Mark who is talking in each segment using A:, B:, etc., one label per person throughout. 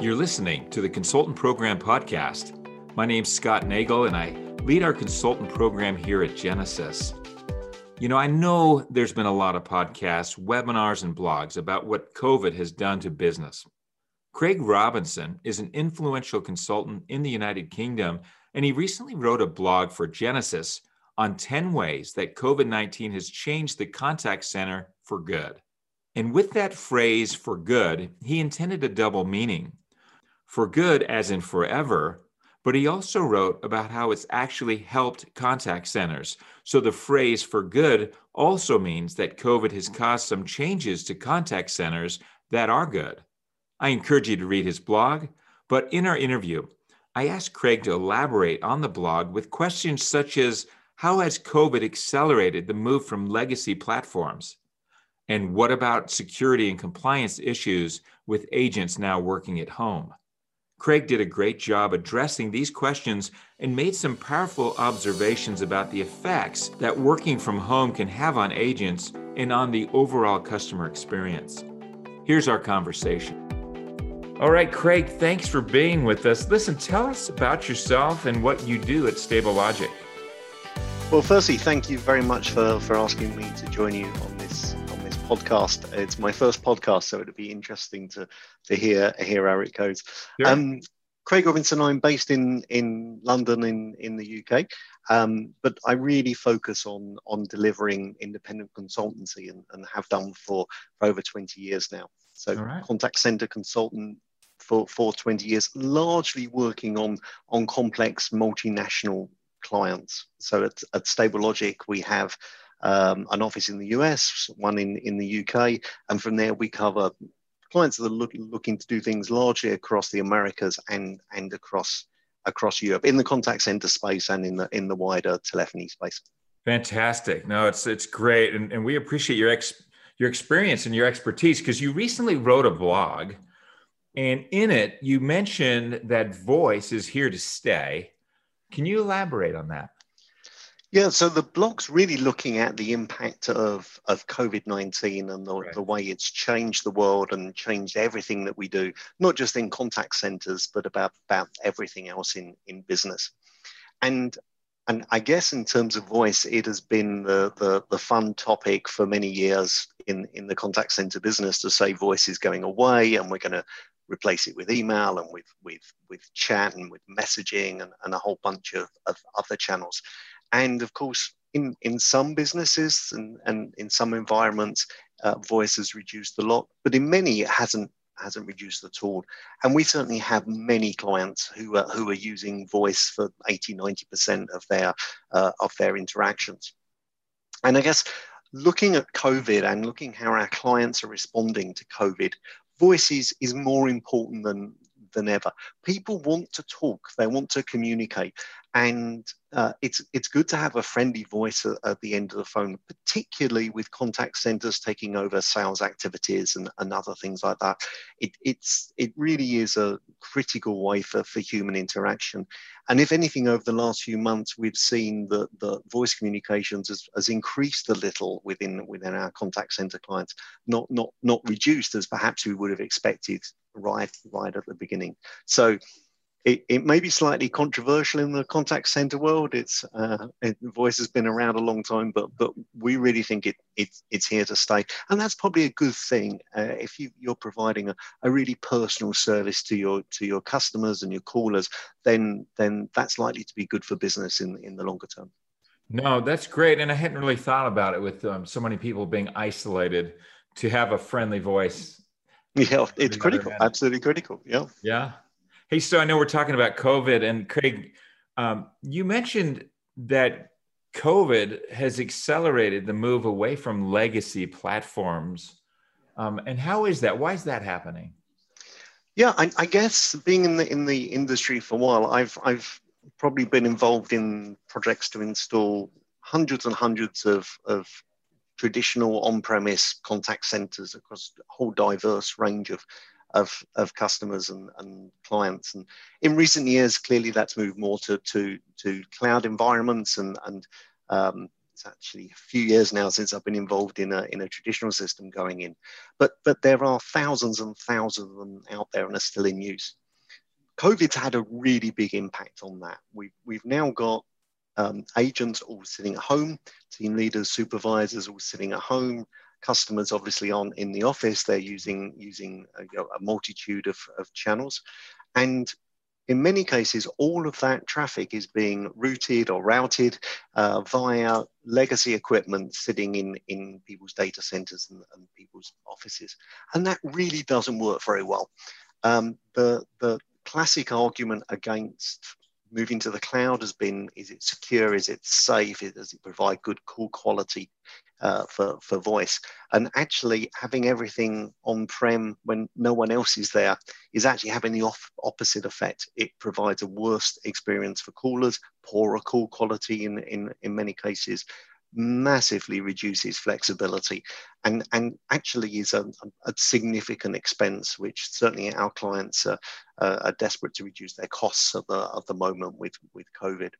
A: You're listening to the Consultant Program Podcast. My name's Scott Nagel, and I lead our consultant program here at Genesys. You know, I know there's been a lot of podcasts, webinars, and blogs about what COVID has done to business. Craig Robinson is an influential consultant in the United Kingdom, and he recently wrote a blog for Genesys on 10 ways that COVID 19 has changed the contact center for good. And with that phrase for good, he intended a double meaning for good, as in forever, but he also wrote about how it's actually helped contact centers. So the phrase for good also means that COVID has caused some changes to contact centers that are good. I encourage you to read his blog, but in our interview, I asked Craig to elaborate on the blog with questions such as how has COVID accelerated the move from legacy platforms? And what about security and compliance issues with agents now working at home? Craig did a great job addressing these questions and made some powerful observations about the effects that working from home can have on agents and on the overall customer experience. Here's our conversation. All right, Craig, thanks for being with us. Listen, tell us about yourself and what you do at Stable Logic.
B: Well, firstly, thank you very much for, for asking me to join you on podcast. It's my first podcast, so it'd be interesting to to hear hear how it goes. Um, Craig Robinson, I'm based in in London in in the UK, um, but I really focus on on delivering independent consultancy and, and have done for, for over 20 years now. So right. contact center consultant for for 20 years, largely working on on complex multinational clients. So at, at Stable Logic, we have um, an office in the US, one in, in the UK, and from there we cover clients that are look, looking to do things largely across the Americas and and across across Europe in the contact center space and in the in the wider telephony space.
A: Fantastic. No, it's it's great, and, and we appreciate your ex your experience and your expertise because you recently wrote a blog, and in it you mentioned that voice is here to stay. Can you elaborate on that?
B: Yeah, so the blog's really looking at the impact of, of COVID 19 and the, right. the way it's changed the world and changed everything that we do, not just in contact centers, but about, about everything else in, in business. And and I guess in terms of voice, it has been the, the, the fun topic for many years in, in the contact center business to say voice is going away and we're going to replace it with email and with, with, with chat and with messaging and, and a whole bunch of, of other channels. And of course, in, in some businesses and, and in some environments, uh, voice has reduced a lot, but in many it hasn't hasn't reduced at all. And we certainly have many clients who are, who are using voice for 80, 90% of their, uh, of their interactions. And I guess looking at COVID and looking how our clients are responding to COVID, voice is, is more important than, than ever. People want to talk, they want to communicate and uh, it's it's good to have a friendly voice at, at, the end of the phone, particularly with contact centers taking over sales activities and, and other things like that. It, it's it really is a critical way for, for human interaction. And if anything, over the last few months, we've seen that the voice communications has, has increased a little within within our contact center clients, not not not reduced as perhaps we would have expected right right at the beginning. So it, it may be slightly controversial in the contact center world. It's uh, it, voice has been around a long time, but but we really think it, it it's here to stay, and that's probably a good thing uh, if you, you're providing a, a really personal service to your to your customers and your callers. Then then that's likely to be good for business in in the longer term.
A: No, that's great, and I hadn't really thought about it with um, so many people being isolated. To have a friendly voice,
B: yeah, it's critical. Absolutely critical. Yeah.
A: Yeah. Hey, so I know we're talking about COVID, and Craig, um, you mentioned that COVID has accelerated the move away from legacy platforms. Um, and how is that? Why is that happening?
B: Yeah, I, I, guess being in the in the industry for a while, I've I've probably been involved in projects to install hundreds and hundreds of, of traditional on-premise contact centers across a whole diverse range of of, of customers and, and clients. And in recent years, clearly that's moved more to, to, to cloud environments and, and um, it's actually a few years now since I've been involved in a, in a traditional system going in. But, but there are thousands and thousands of them out there and are still in use. COVID's had a really big impact on that. We've, we've now got um, agents all sitting at home, team leaders, supervisors all sitting at home. Customers obviously aren't in the office; they're using using a, you know, a multitude of, of channels, and in many cases, all of that traffic is being routed or routed uh, via legacy equipment sitting in, in people's data centers and, and, people's offices. And that really doesn't work very well. Um, the, the classic argument against moving to the cloud has been is it secure? Is it safe? Does it provide good call quality uh, for, for voice? And actually having everything on prem when no one else is there is actually having the off, opposite effect. It provides a worse experience for callers poorer call quality in, in, in many cases massively reduces flexibility and, and actually is a, a significant expense, which certainly our clients are, uh, are desperate to reduce their costs at the, at the moment with, with COVID.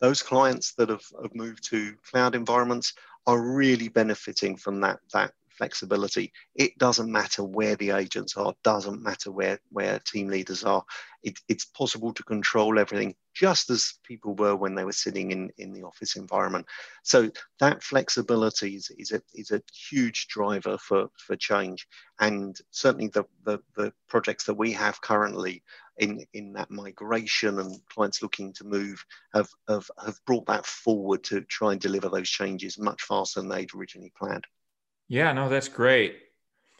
B: Those clients that have, have moved to cloud environments are really benefiting from that, that flexibility. It doesn't matter where the agents are, doesn't matter where, where team leaders are. It, it's possible to control everything just as people were when they were sitting in, in the office environment. So that flexibility is, is, a, is a huge driver for, for change. And certainly the, the, the projects that we have currently in, in that migration and clients looking to move have, have, have brought that forward to try and deliver those changes much faster than they'd originally planned.
A: Yeah, no, that's great.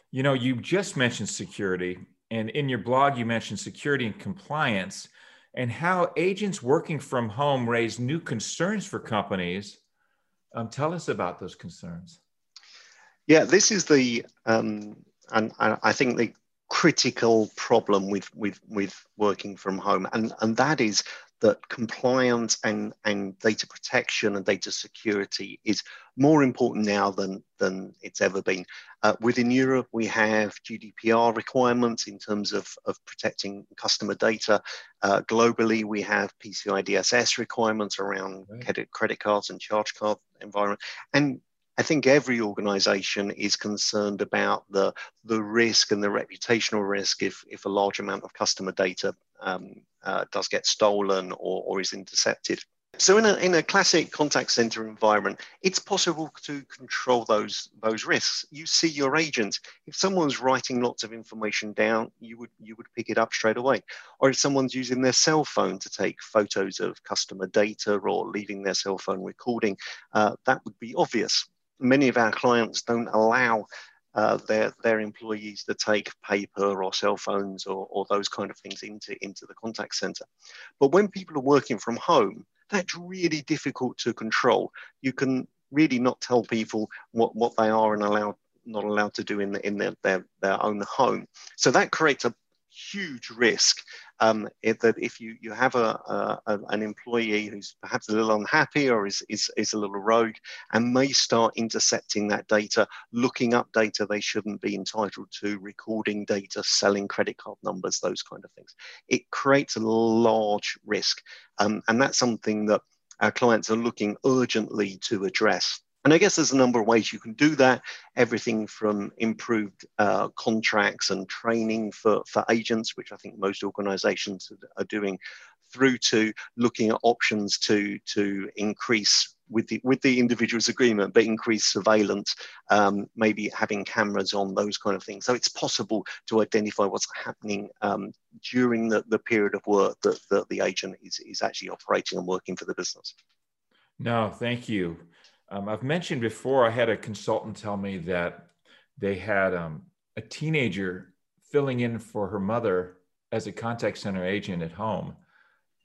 A: You know, you just mentioned security, and in your blog, you mentioned security and compliance and how agents working from home raise new concerns for companies. Um, tell us about those concerns.
B: Yeah, this is the, um, and I think the critical problem with, with, with working from home, and, and that is that compliance and, and data protection and data security is more important now than, than it's ever been. Uh, within Europe, we have GDPR requirements in terms of, of protecting customer data. Uh, globally, we have PCI DSS requirements around right. credit, credit cards and charge card environment. And I think every organization is concerned about the, the risk and the reputational risk if, if a large amount of customer data um, uh, does get stolen or, or is intercepted. So in a, in a classic contact center environment, it's possible to control those, those risks. You see your agent. If someone's writing lots of information down, you would, you would pick it up straight away. Or if someone's using their cell phone to take photos of customer data or leaving their cell phone recording, uh, that would be obvious many of our clients don't allow uh, their their employees to take paper or cell phones or, or those kind of things into into the contact center. But when people are working from home, that's really difficult to control. You can really not tell people what, what they are and allowed not allowed to do in the, in their, their their own home. So that creates a huge risk um, it, that if you, you have a, a, an employee who's perhaps a little unhappy or is, is, is a little rogue and may start intercepting that data, looking up data they shouldn't be entitled to, recording data, selling credit card numbers, those kind of things. It creates a large risk. Um, and that's something that our clients are looking urgently to address. And I guess there's a number of ways you can do that. Everything from improved uh, contracts and training for, for agents, which I think most organizations are doing, through to looking at options to, to increase with the, with the individual's agreement, but increase surveillance, um, maybe having cameras on, those kind of things. So it's possible to identify what's happening um, during the, the period of work that, that the agent is, is actually operating and working for the business.
A: No, thank you. Um, I've mentioned before, I had a consultant tell me that they had um, a teenager filling in for her mother as a contact center agent at home.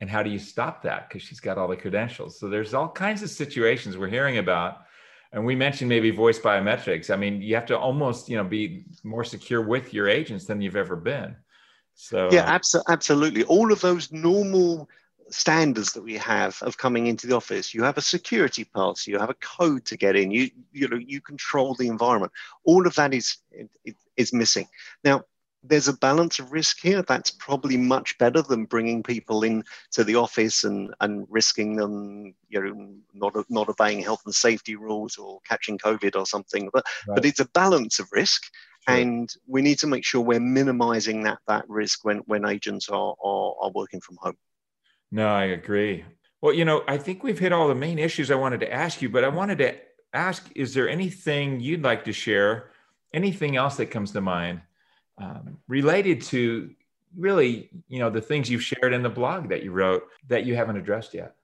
A: And how do you stop that? Because she's got all the credentials. So there's all kinds of situations we're hearing about. And we mentioned maybe voice biometrics. I mean, you have to almost, you know, be more secure with your agents than you've ever been. So
B: yeah, abso- absolutely. All of those normal standards that we have of coming into the office. You have a security pass, you have a code to get in, you you know you control the environment. All of that is is missing. Now, there's a balance of risk here. That's probably much better than bringing people in to the office and, and risking them, you know, not, not obeying health and safety rules or catching COVID or something. But, right. but it's a balance of risk. Sure. And we need to make sure we're minimizing that, that risk when, when agents are, are, are working from home.
A: No, I agree. Well, you know, I think we've hit all the main issues I wanted to ask you, but I wanted to ask is there anything you'd like to share? Anything else that comes to mind um, related to really, you know, the things you've shared in the blog that you wrote that you haven't addressed yet?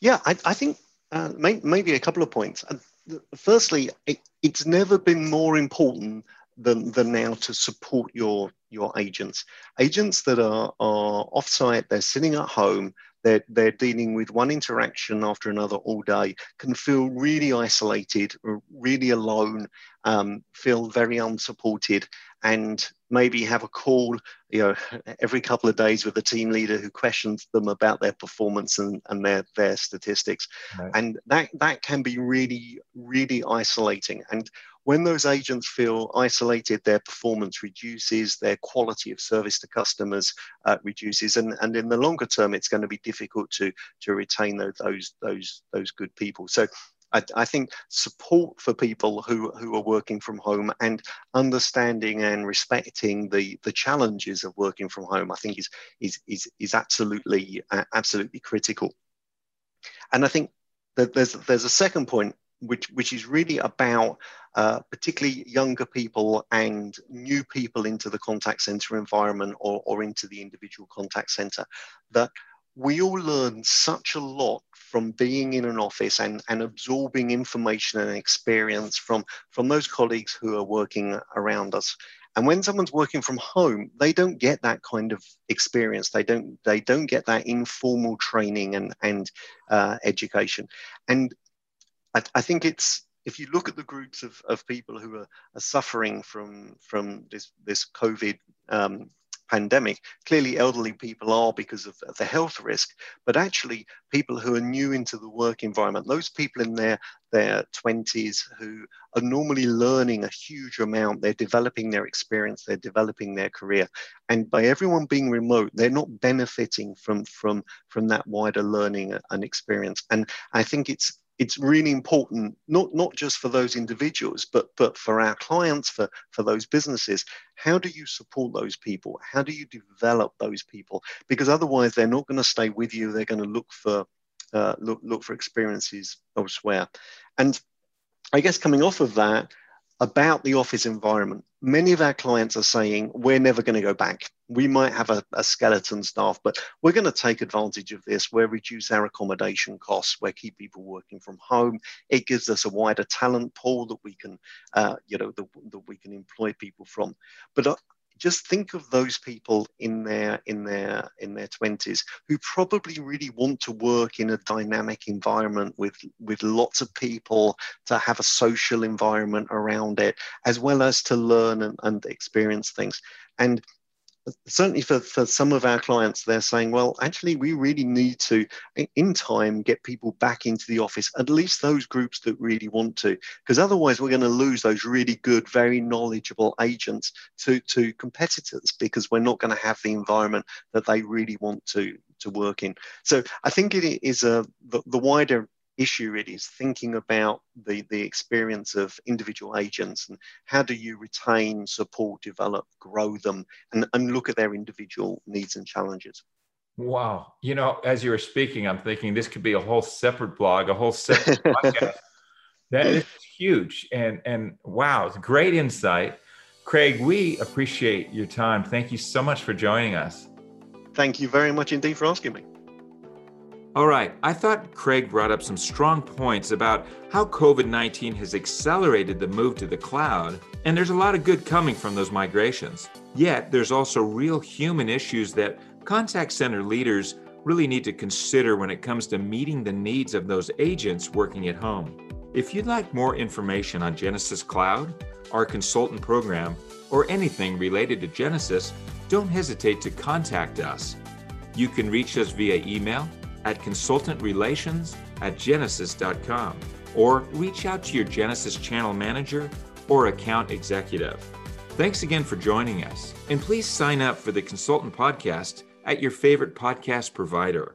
B: Yeah, I, I think uh, may, maybe a couple of points. Uh, firstly, it, it's never been more important than, than now to support your your agents. Agents that are, are offsite, they're sitting at home, they're, they're dealing with one interaction after another all day, can feel really isolated, really alone, um, feel very unsupported, and maybe have a call, you know, every couple of days with a team leader who questions them about their performance and, and their, their statistics. Right. And that, that can be really, really isolating. And when those agents feel isolated, their performance reduces, their quality of service to customers uh, reduces, and, and in the longer term, it's going to be difficult to, to retain those, those, those, those good people. So I, I, think support for people who, who are working from home and understanding and respecting the, the challenges of working from home, I think is, is, is, is absolutely, uh, absolutely critical. And I think that there's, there's a second point which, which is really about uh, particularly younger people and new people into the contact center environment or, or into the individual contact center, that we all learn such a lot from being in an office and, and absorbing information and experience from, from those colleagues who are working around us. And when someone's working from home, they don't get that kind of experience. They don't they don't get that informal training and and uh, education. And I, I think it's if you look at the groups of, of people who are, are suffering from from this this COVID um, pandemic, clearly elderly people are because of the health risk, but actually people who are new into the work environment, those people in their their 20s who are normally learning a huge amount, they're developing their experience, they're developing their career, and by everyone being remote, they're not benefiting from from from that wider learning and experience. And I think it's it's really important not not just for those individuals but but for our clients for for those businesses how do you support those people how do you develop those people because otherwise they're not going to stay with you they're going to look for uh, look look for experiences elsewhere and i guess coming off of that about the office environment. Many of our clients are saying, we're never going to go back. We might have a, a skeleton staff, but we're going to take advantage of this. We'll reduce our accommodation costs. We'll keep people working from home. It gives us a wider talent pool that we can, uh, you know, that, that we can employ people from. But uh, just think of those people in their in their in their 20s who probably really want to work in a dynamic environment with with lots of people to have a social environment around it as well as to learn and, and experience things and certainly for, for some of our clients, they're saying, well, actually, we really need to, in time, get people back into the office, at least those groups that really want to, because otherwise we're going to lose those really good, very knowledgeable agents to, to competitors because we're not going to have the environment that they really want to, to work in. So I think it is a, the, the wider issue really is thinking about the, the experience of individual agents and how do you retain, support, develop, grow them, and, and look at their individual needs and challenges.
A: Wow. You know, as you were speaking, I'm thinking this could be a whole separate blog, a whole separate podcast. That is huge. And and wow, it's great insight. Craig, we appreciate your time. Thank you so much for joining us.
B: Thank you very much indeed for asking me.
A: All right, I thought Craig brought up some strong points about how COVID 19 has accelerated the move to the cloud, and there's a lot of good coming from those migrations. Yet, there's also real human issues that contact center leaders really need to consider when it comes to meeting the needs of those agents working at home. If you'd like more information on Genesys Cloud, our consultant program, or anything related to Genesys, don't hesitate to contact us. You can reach us via email at consultantrelations at genesys.com or reach out to your Genesys channel manager or account executive. Thanks again for joining us. And please sign up for the Consultant Podcast at your favorite podcast provider.